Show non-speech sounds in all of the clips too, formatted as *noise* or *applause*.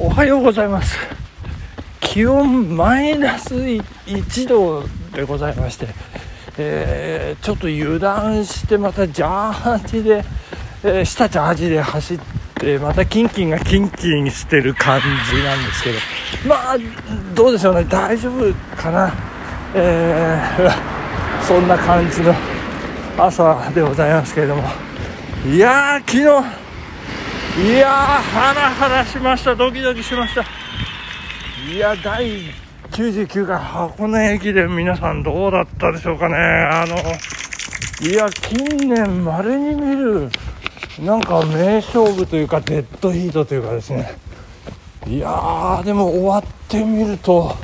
おはようございます。気温マイナス1度でございまして、えー、ちょっと油断してまたジャージで、えー、下ジャージで走ってまたキンキンがキンキンしてる感じなんですけど。まあどうでしょうね。大丈夫かな、えー、*laughs* そんな感じの朝でございますけれども。いやー昨日いやハラハラしました。ドキドキしました。いや第99回箱根駅伝皆さんどうだったでしょうかね。あのいや近年まれに見るなんか名勝負というかデッドヒートというかですね。いやーでも終わってみると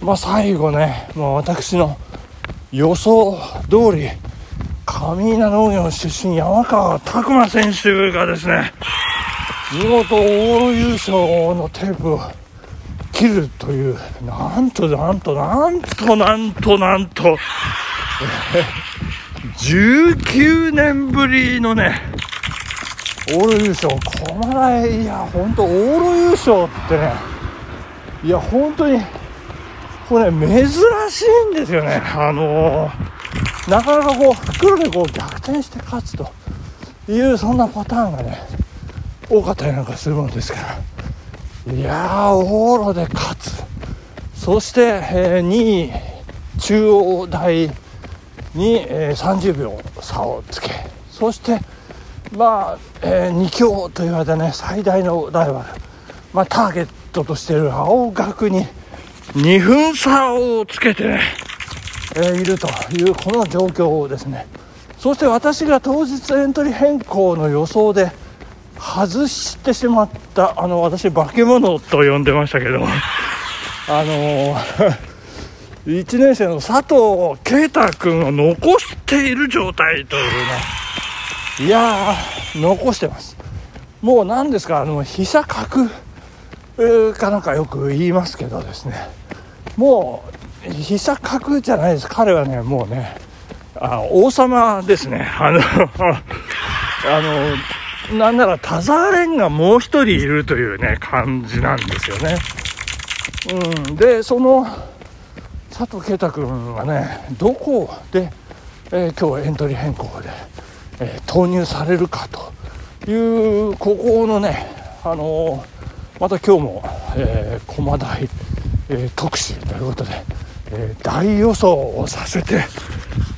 まあ最後ね、まあ、私の予想通り上稲農業出身山川拓馬選手がですね見事往路優勝のテープを切るというなんとなんとなんとなんとなんと *laughs* 19年ぶりのね往路優勝このないいや本当往路優勝ってねいや本当にこれ珍しいんですよね。あのー、なかなかこう袋でこう逆転して勝つというそんなパターンがね多かったりなんかするもんですから。いやー往路で勝つ。そして、えー、2位中央大に、えー、30秒差をつけ。そしてまあ、えー、2強と言われたね最大のライバル、まあ、ターゲットとしている青学に2分差をつけてね、え、いるというこの状況ですね。そして私が当日エントリー変更の予想で外してしまったあの私化け物と呼んでましたけど *laughs* あの1 *laughs* 年生の佐藤圭太君を残している状態というね。いやー残してます。もう何ですかあの飛車角かなんかよく言いますけどですね。もう飛車角じゃないです。彼はねもうねあ王様ですね。あの *laughs* あのなんなら田沢蓮がもう一人いるというね、感じなんですよね。うん、で、その佐藤圭太君はね、どこで、えー、今日エントリー変更で、えー、投入されるかという、ここのね、あのー、また今日も、えー、駒大、えー、特集ということで、えー、大予想をさせて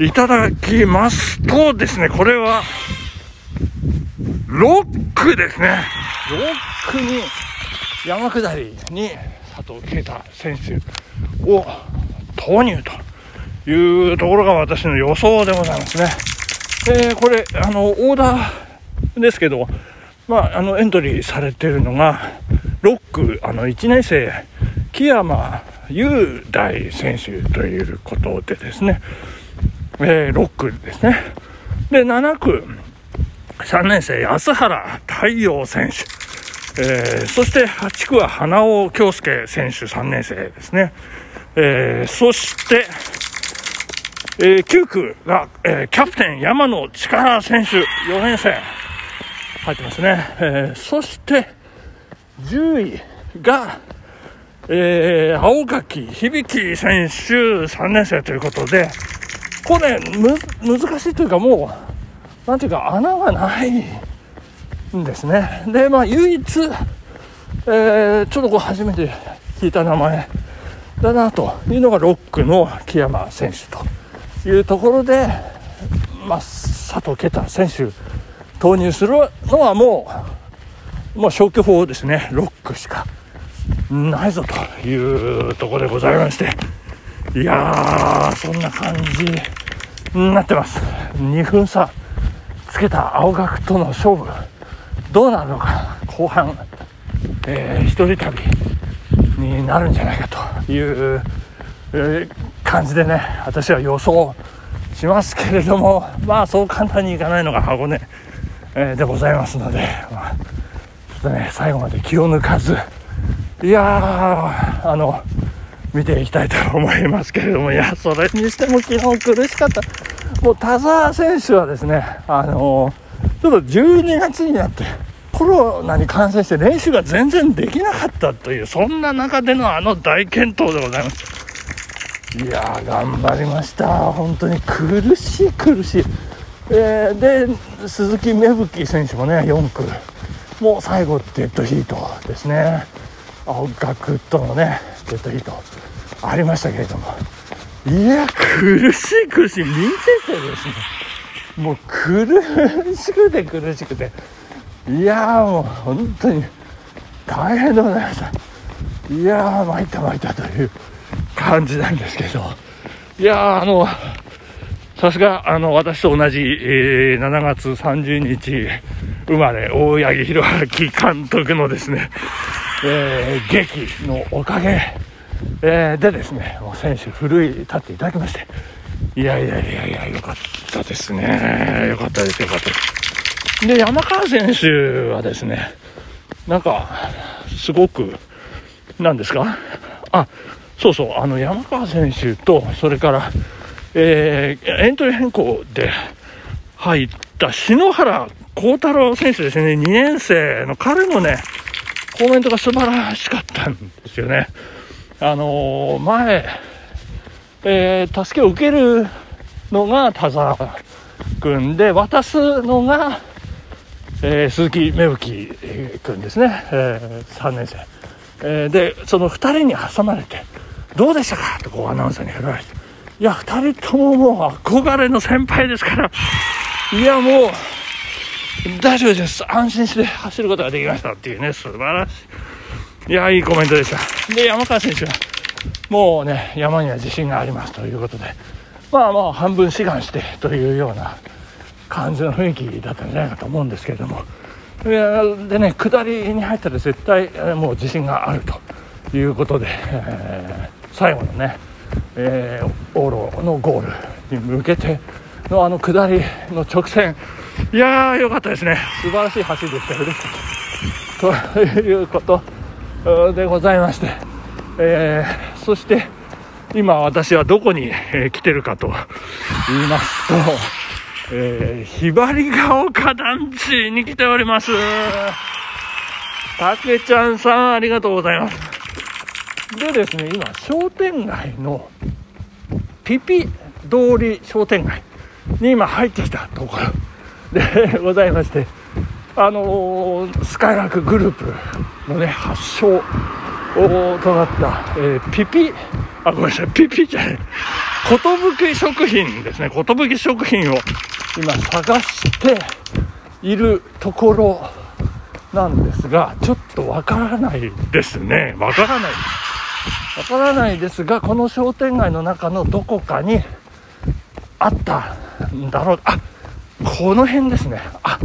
いただきますとですね、これは、6区ですね。6区に山下りに佐藤圭太選手を投入というところが私の予想でございますね。えー、これ、あの、オーダーですけど、まあ、あの、エントリーされてるのが、6区、あの、1年生、木山雄大選手ということでですね、えー、6区ですね。で、7区、3年生、安原太陽選手。えー、そして8区は花尾京介選手3年生ですね。えー、そして、えー、9区が、えー、キャプテン山野力選手4年生入ってますね。え、そして10位が、えー、青垣響選手3年生ということで、これ、む、難しいというかもう、なんていうか穴がないんですね。でまあ唯一、えー、ちょっとこう初めて聞いた名前だなというのがロックの木山選手というところで、まあ、佐藤啓太選手投入するのはもう、もう消去法ですね、ロックしか。ないぞというところでございまして、いやー、そんな感じになってます。2分差。つけた青学との勝負どうなるのか後半、えー、一人旅になるんじゃないかという、えー、感じでね私は予想しますけれどもまあそう簡単にいかないのが箱根、えー、でございますので、まあ、ちょっとね最後まで気を抜かずいやあの見ていきたいと思いますけれどもいやそれにしても昨日苦しかったもう田澤選手はですね、あのー、ちょっと12月になって、コロナに感染して練習が全然できなかったという、そんな中でのあの大健闘でございます。いやー、頑張りました。本当に苦しい苦しい。えー、で、鈴木芽吹選手もね、4区、もう最後デッドヒートですね。青学とのね、デッドヒートありましたけれども。いや、苦しい苦しい。見ててですね。もう苦しくて苦しくて。いやもう本当に大変でございました。いやー、参った参ったという感じなんですけど。いやあの、さすが、あの、私と同じ、えー、7月30日生まれ、大八木弘明監督のですね、えー、劇のおかげ、えー、でですね、選手、奮い立っていただきまして、いやいやいやいや、よかったですね。よかったです、よかったです。で、山川選手はですね、なんか、すごく、なんですか？あ、そうそう、あの、山川選手と、それから、えー、エントリー変更で入った篠原幸太郎選手ですね、2年生の彼のね、コメントが素晴らしかったんですよね。あのー、前、えー、助けを受けるのが田沢君で、渡すのが、えー、鈴木芽吹君ですね、え、3年生。え、で、その2人に挟まれて、どうでしたか？とこうアナウンサーに振られて。いや、2人とももう憧れの先輩ですから、いや、もう、大丈夫です。安心して走ることができましたっていうね、素晴らしい。いや、いいコメントでした。で、山川選手は、もうね、山には自信がありますということで、まあまあ、半分志願してというような感じの雰囲気だったんじゃないかと思うんですけれども、でね、下りに入ったら絶対もう自信があるということで、えー、最後のね、えー、往路のゴールに向けてのあの下りの直線、いやー、よかったですね、素晴らしい走りでした、嬉しかった。ということでございまして、えー、そして今、私はどこに、来てるかと言いますと、えー、ひばりが丘団地に来ております。たけちゃんさん、ありがとうございます。でですね、今、商店街のピピ通り商店街に今入ってきたところでございまして、あのー、スカイラークグループのね、発祥となった、えー、ピピ、あ、ごめんなさい、ピピじゃない、寿食品ですね、寿食品を今探しているところなんですが、ちょっとわからないですね。わからない。わからないですが、この商店街の中のどこかにあったんだろう。あっ、この辺ですね。あ、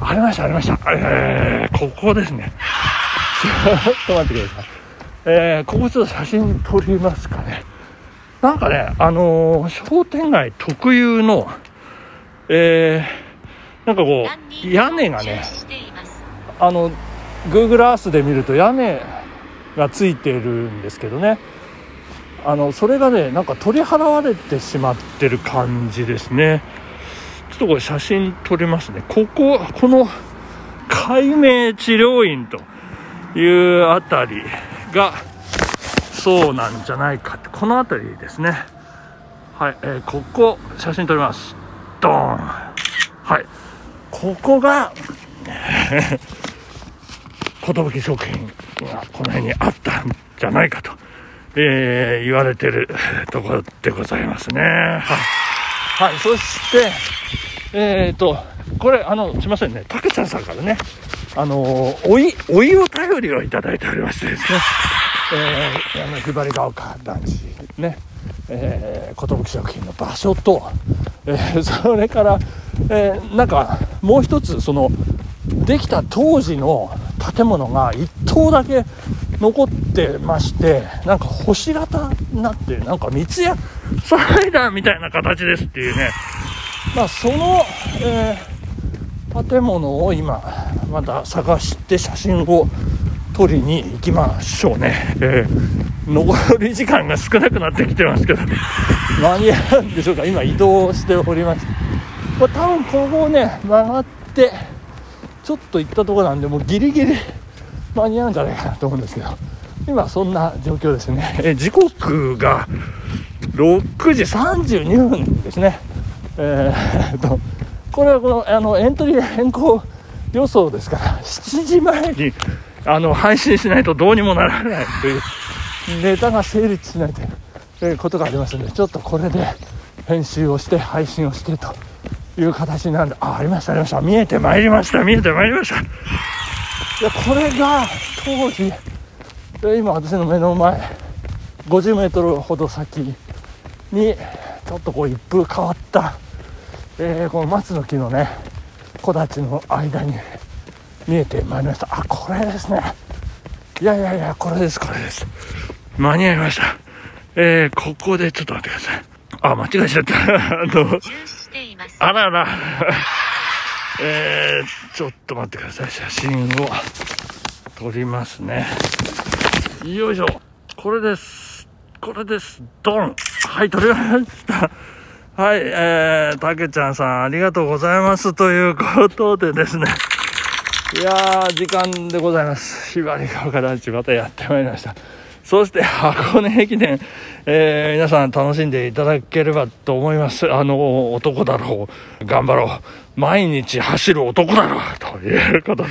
ありました、ありました。えー、ここですね。ちょっと待ってください。えー、ここちょっと写真撮りますかね。なんかね、あのー、商店街特有の、えー、なんかこう、屋根がね、あの、Google Earth で見ると屋根がついてるんですけどね、あの、それがね、なんか取り払われてしまってる感じですね。っとこれ写真撮りますね。ここ、この、解明治療院というあたりが、そうなんじゃないかって、この辺りですね。はい、えー、ここ、写真撮ります。ドーン。はい。ここが、*laughs* 寿食品がこの辺にあったんじゃないかと、えー、言われてるところでございますね。はい。はい、そして、えっ、と、これ、あの、すいませんね、たけちゃんさんからね、あのおい、おいお便りをいただいておりましてですね、えー、あの、ひばりが丘団地ね、えー、寿食品の場所と、えー、それから、えー、なんか、もう一つ、その、できた当時の建物が1棟だけ残ってましてなんか星型になってなんか三ツ矢サイダーみたいな形ですっていうね。まあその、えー、建物を今また探して写真を撮りに行きましょうね、えー、残り時間が少なくなってきてますけど。間に合うんでしょうか？今移動しておりまして、まあ、多分ここをね曲がってちょっと行ったところなんでもうギリギリ間に合うんじゃないかなと思うんですけど。今そんな状況ですね。え時刻が6時32分ですね。えー、っとこれはこのあのエントリー変更予想ですから7時前にあの配信しないとどうにもならないというネタが成立しないということがありますのでちょっとこれで編集をして配信をしてという形なんであありましたありました。見えてまいりました見えてまいりました。いやこれが当時今私の目の前50メートルほど先にちょっとこう一風変わった、えー、この松の木のね木立の間に見えてまいりました。あこれですね。いやいやいやこれですこれです。間に合いました。えー、ここでちょっと待ってください。あ間違えちゃった。*laughs* あのあらら。*laughs* えー、ちょっと待ってください。写真を撮りますね。よいしょ。これです。これです。ドンはい撮りましたはい、えー、たけちゃんさんありがとうございますということでですねいやー、時間でございます。ひばりが丘団地またやってまいりました。そして箱根駅伝、えー、皆さん楽しんでいただければと思います。あの、男だろう。頑張ろう。毎日走る男だろう。ということで。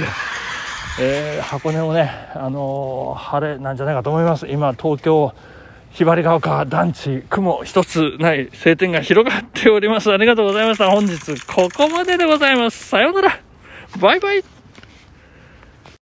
えー、箱根もね、あのー、晴れなんじゃないかと思います。今、東京、ひばりが丘団地、雲一つない晴天が広がっております。ありがとうございました。本日、ここまででございます。さようなら。バイバイ。